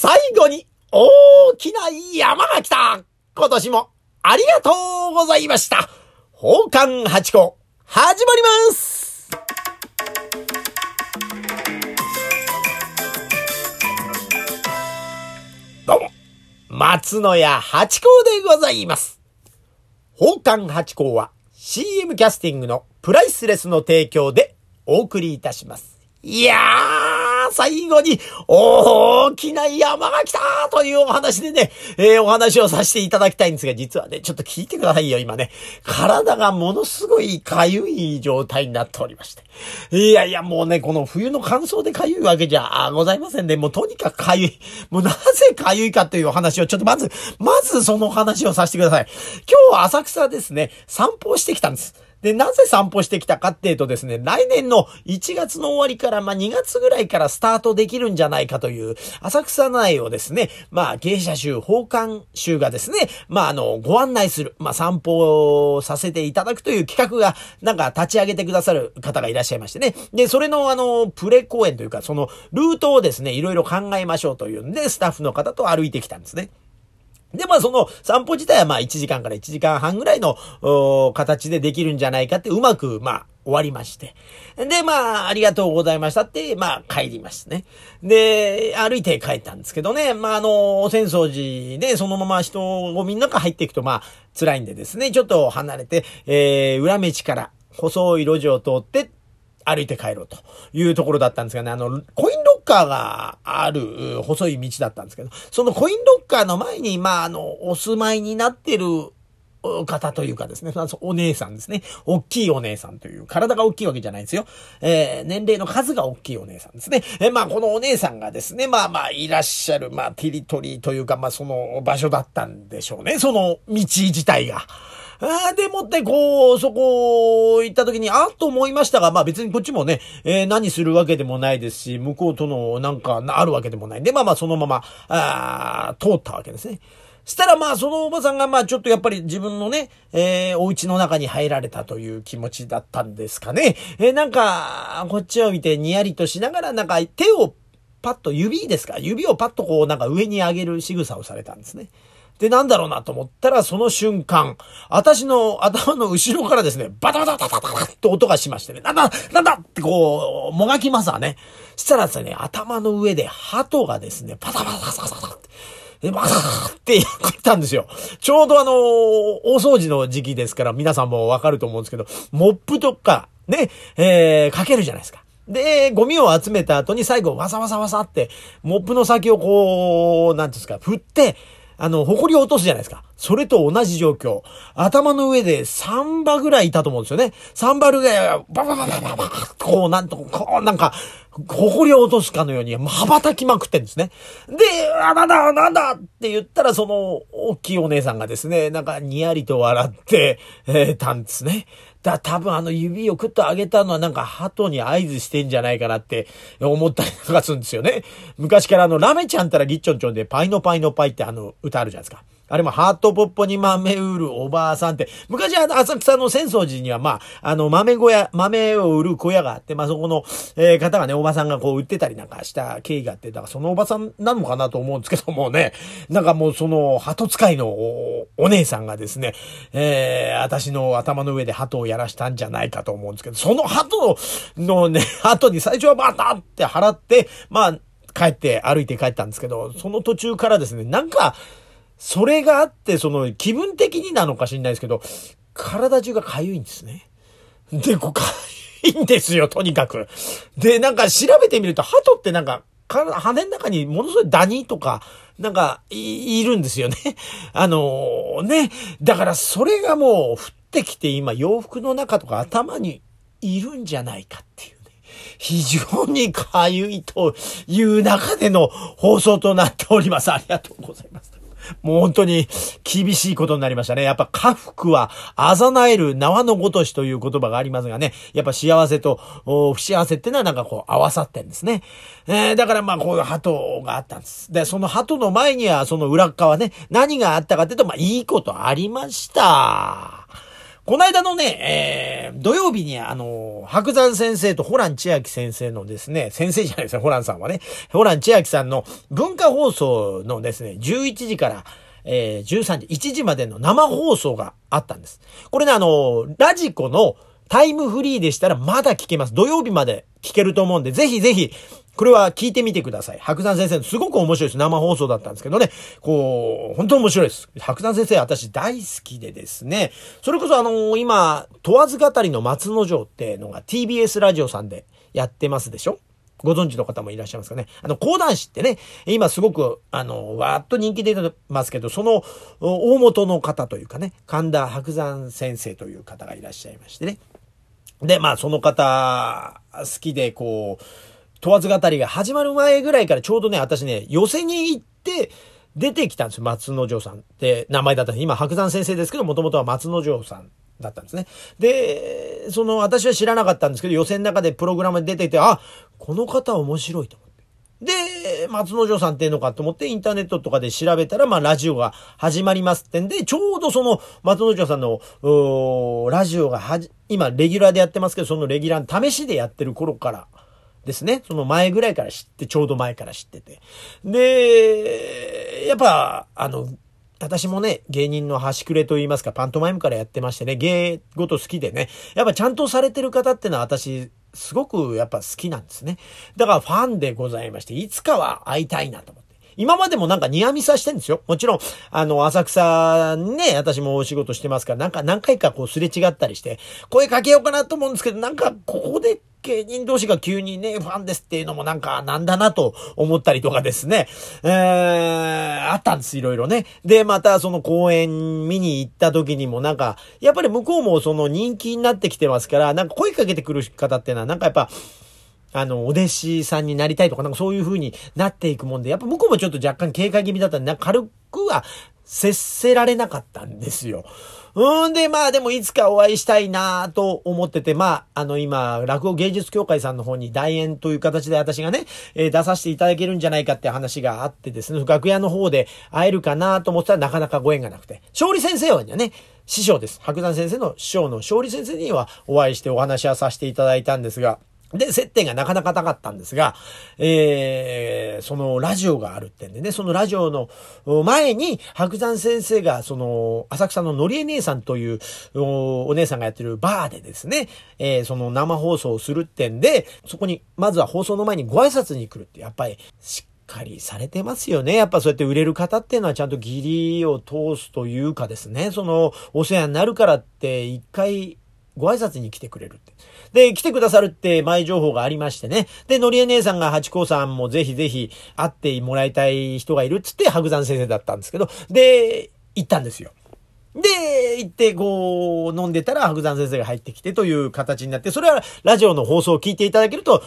最後に大きな山が来た今年もありがとうございました宝冠八甲始まりますどうも、松野屋八甲でございます。宝冠八甲は CM キャスティングのプライスレスの提供でお送りいたします。いやー、最後に大きな山が来たというお話でね、えーお話をさせていただきたいんですが、実はね、ちょっと聞いてくださいよ、今ね。体がものすごい痒い状態になっておりまして。いやいや、もうね、この冬の乾燥で痒いわけじゃございませんね。もうとにかく痒い。もうなぜ痒いかというお話を、ちょっとまず、まずそのお話をさせてください。今日は浅草ですね、散歩をしてきたんです。で、なぜ散歩してきたかっていうとですね、来年の1月の終わりから、まあ、2月ぐらいからスタートできるんじゃないかという、浅草内をですね、まあ、芸者集、宝冠集がですね、まあ、あの、ご案内する、まあ、散歩をさせていただくという企画が、なんか立ち上げてくださる方がいらっしゃいましてね。で、それのあの、プレ公演というか、その、ルートをですね、いろいろ考えましょうというんで、スタッフの方と歩いてきたんですね。で、まあその散歩自体はまあ1時間から1時間半ぐらいの形でできるんじゃないかってうまくまあ終わりまして。で、まあありがとうございましたって、まあ帰りますね。で、歩いて帰ったんですけどね、まああの、浅草寺でそのまま人をみんなが入っていくとまあ辛いんでですね、ちょっと離れて、えー、裏道から細い路地を通って歩いて帰ろうというところだったんですがね、あの、コインロッカーがある細い道だったんですけど、そのコインロッカーの前に、まあ、あの、お住まいになってる方というかですね、お姉さんですね。大きいお姉さんという、体が大きいわけじゃないんですよ。えー、年齢の数が大きいお姉さんですね。えー、まあ、このお姉さんがですね、まあまあ、いらっしゃる、まあ、テリトリーというか、まあ、その場所だったんでしょうね。その道自体が。あでもって、こう、そこ行った時に、あっと思いましたが、まあ別にこっちもね、えー、何するわけでもないですし、向こうとのなんかあるわけでもないんで、まあまあそのまま、あ通ったわけですね。したらまあそのおばさんがまあちょっとやっぱり自分のね、えー、お家の中に入られたという気持ちだったんですかね。えー、なんか、こっちを見てにやりとしながらなんか手をパッと指ですか？指をパッとこうなんか上に上げる仕草をされたんですね。で、なんだろうなと思ったら、その瞬間、私の頭の後ろからですね、バタバタバタバタって音がしましてね、なんだなんだってこう、もがきますわね。そしたらですね、頭の上で鳩がですね、パタパタパタパタって、で、バタバタってやったんですよ。ちょうどあの、大掃除の時期ですから、皆さんもわかると思うんですけど、モップとか、ね、えー、かけるじゃないですか。で、ゴミを集めた後に最後、わさわさわさって、モップの先をこう、なんですか、振って、あの、誇りを落とすじゃないですか。それと同じ状況。頭の上で3羽ぐらいいたと思うんですよね。3羽ぐらい、ババババババこう、なんと、こう、なんか、埃を落とすかのように、羽ばたきまくってんですね。で、あ、なんだ、なんだって言ったら、その、大きいお姉さんがですね、なんか、にやりと笑って、えー、たんですね。だ、多分あの指をクッと上げたのはなんか鳩に合図してんじゃないかなって思ったりとかするんですよね。昔からあのラメちゃんたらリッチョンチョンでパイのパイのパイってあの歌あるじゃないですか。あれもハートポッポに豆売るおばあさんって、昔は浅草の浅草寺にはまあ、あの豆小屋、豆を売る小屋があって、まあそこの、えー、方がね、おばさんがこう売ってたりなんかした経緯があって、だからそのおばさんなのかなと思うんですけどもね、なんかもうその鳩使いのお姉さんがですね、えー、私の頭の上で鳩をやらしたんじゃないかと思うんですけど、その鳩のね、後に最初はバタって払って、まあ、帰って歩いて帰ったんですけど、その途中からですね、なんか、それがあって、その気分的になのか知んないですけど、体中が痒いんですね。で、こう、痒いんですよ、とにかく。で、なんか調べてみると、鳩ってなんか、羽の中にものすごいダニとか、なんかい、いるんですよね。あのー、ね。だからそれがもう降ってきて今洋服の中とか頭にいるんじゃないかっていうね。非常にかゆいという中での放送となっております。ありがとうございます。もう本当に厳しいことになりましたね。やっぱ家福はあざなえる縄のごとしという言葉がありますがね。やっぱ幸せと不幸せってのはなんかこう合わさってんですね。えー、だからまあこういう鳩があったんです。で、その鳩の前にはその裏側ね、何があったかっていうと、まあいいことありました。この間のね、えー、土曜日にあの、白山先生とホラン千秋先生のですね、先生じゃないですよ、ホランさんはね。ホラン千秋さんの文化放送のですね、11時から、えー、13時、1時までの生放送があったんです。これね、あの、ラジコのタイムフリーでしたらまだ聞けます。土曜日まで聞けると思うんで、ぜひぜひ、これは聞いてみてください。白山先生、すごく面白いです。生放送だったんですけどね。こう、本当面白いです。白山先生、私大好きでですね。それこそあのー、今、問わず語りの松之丞ってのが TBS ラジオさんでやってますでしょ？ご存知の方もいらっしゃいますかね。あの、講談師ってね、今すごく、あの、わーっと人気出てますけど、その大元の方というかね、神田白山先生という方がいらっしゃいましてね。で、まあ、その方、好きで、こう、問わず語りが始まる前ぐらいからちょうどね、私ね、寄せに行って、出てきたんですよ。松之丞さんって名前だったんです今、白山先生ですけど、もともとは松之丞さんだったんですね。で、その、私は知らなかったんですけど、予選の中でプログラムに出ていて、あ、この方面白いと思って。で、松之丞さんっていうのかと思ってインターネットとかで調べたら、まあラジオが始まりますってんで、ちょうどその松之丞さんの、ラジオがはじ、今レギュラーでやってますけど、そのレギュラー試しでやってる頃から、ですね。その前ぐらいから知って、ちょうど前から知ってて。で、やっぱ、あの、私もね、芸人の端くれと言いますか、パントマイムからやってましてね、芸事好きでね、やっぱちゃんとされてる方ってのは私、すごくやっぱ好きなんですね。だからファンでございまして、いつかは会いたいなと思って。今までもなんかニヤミサしてんですよ。もちろん、あの、浅草ね、私もお仕事してますから、なんか何回かこうすれ違ったりして、声かけようかなと思うんですけど、なんかここで芸人同士が急にね、ファンですっていうのもなんかなんだなと思ったりとかですね、えー、あったんです、いろいろね。で、またその公演見に行った時にもなんか、やっぱり向こうもその人気になってきてますから、なんか声かけてくる方っていうのはなんかやっぱ、あの、お弟子さんになりたいとか、なんかそういう風になっていくもんで、やっぱ向こうもちょっと若干警戒気味だったんで、なんか軽くは接せられなかったんですよ。うんで、まあでもいつかお会いしたいなと思ってて、まあ、あの今、落語芸術協会さんの方に代演という形で私がね、えー、出させていただけるんじゃないかって話があってですね、楽屋の方で会えるかなと思ったらなかなかご縁がなくて。勝利先生はね、師匠です。白山先生の師匠の勝利先生にはお会いしてお話はさせていただいたんですが、で、接点がなかなかなかったんですが、えー、そのラジオがあるってんでね、そのラジオの前に白山先生が、その、浅草ののりえ姉さんというお姉さんがやってるバーでですね、えー、その生放送をするってんで、そこに、まずは放送の前にご挨拶に来るって、やっぱり、しっかりされてますよね。やっぱそうやって売れる方っていうのはちゃんと義理を通すというかですね、その、お世話になるからって一回ご挨拶に来てくれるって。で、来てくださるって前情報がありましてね。で、のりえ姉さんが八甲さんもぜひぜひ会ってもらいたい人がいるっつって白山先生だったんですけど、で、行ったんですよ。で、行って、こう、飲んでたら白山先生が入ってきてという形になって、それはラジオの放送を聞いていただけると、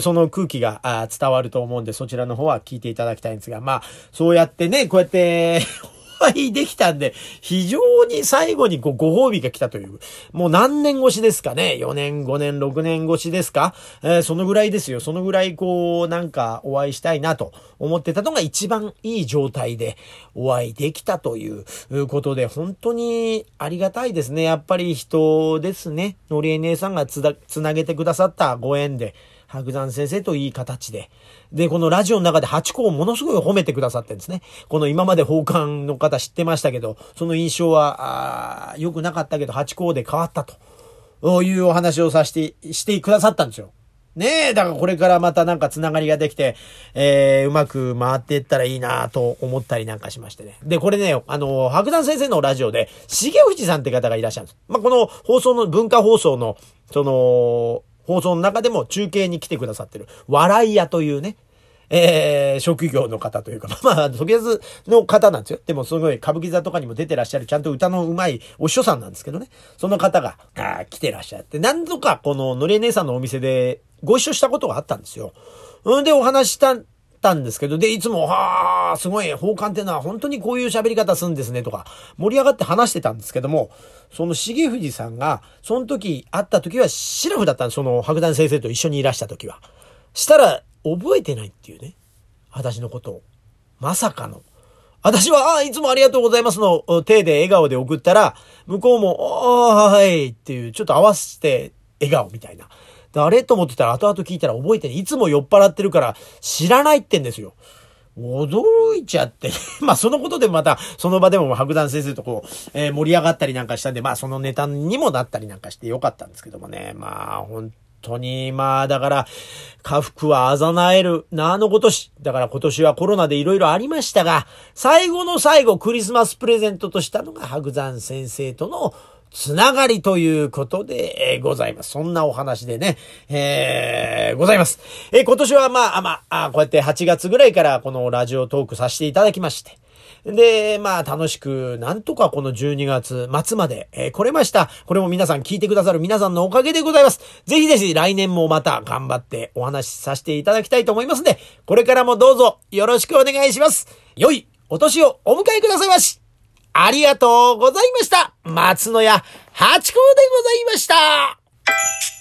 その空気が伝わると思うんで、そちらの方は聞いていただきたいんですが、まあ、そうやってね、こうやって 敗できたんで、非常に最後にごご褒美が来たという、もう何年越しですかね ?4 年、5年、6年越しですか？えー、そのぐらいですよ。そのぐらいこう、なんかお会いしたいなと思ってたのが一番いい状態でお会いできたということで、本当にありがたいですね。やっぱり人ですね。のりえ姉さんがつだ、つなげてくださったご縁で。白山先生といい形で。で、このラジオの中でハチ公をものすごい褒めてくださってるんですね。この今まで奉還の方知ってましたけど、その印象は、良くなかったけど、ハチ公で変わったというお話をさせて、してくださったんですよ。ねえ、だからこれからまたなんかつながりができて、えー、うまく回っていったらいいなと思ったりなんかしましてね。で、これね、あの、白山先生のラジオで、重藤さんって方がいらっしゃるんです。まあ、この放送の、文化放送の、その、放送の中でも中継に来てくださってる、笑い屋というね、えー、職業の方というか、まあ、とりあえずの方なんですよ。でもすごい歌舞伎座とかにも出てらっしゃる、ちゃんと歌の上手いお師匠さんなんですけどね。その方が、あ来てらっしゃって、何度かこののりえ姉さんのお店でご一緒したことがあったんですよ。うんで、お話したたんですけど、で、いつも、はあ、すごい、奉還ってのは本当にこういう喋り方するんですね、とか、盛り上がって話してたんですけども、その重藤さんが、その時、会った時は、シラフだったんです、その、白山先生と一緒にいらした時は。したら、覚えてないっていうね。私のことを。まさかの。私は、あいつもありがとうございますの手で笑顔で送ったら、向こうも、ああ、はいっていう、ちょっと合わせて笑顔みたいな。あれと思ってたら後々聞いたら覚えてね、いつも酔っ払ってるから知らないってんですよ。驚いちゃって。まあ、そのことでまた、その場でも白山先生とこう、えー、盛り上がったりなんかしたんで、まあ、そのネタにもなったりなんかしてよかったんですけどもね。まあ、本当に、まあ、だから、家福はあざなえる、なあのことし。だから今年はコロナで色々ありましたが、最後の最後、クリスマスプレゼントとしたのが白山先生とのつながりということで、ございます。そんなお話でね、えー、ございます。えー、今年はまあ、まあ、こうやって8月ぐらいからこのラジオトークさせていただきまして、で、まあ楽しく、なんとかこの12月末まで、えー、来れました。これも皆さん聞いてくださる皆さんのおかげでございます。ぜひぜひ来年もまた頑張ってお話しさせていただきたいと思いますので、これからもどうぞよろしくお願いします。良いお年をお迎えくださいまし。ありがとうございました。松野屋八甲でございました。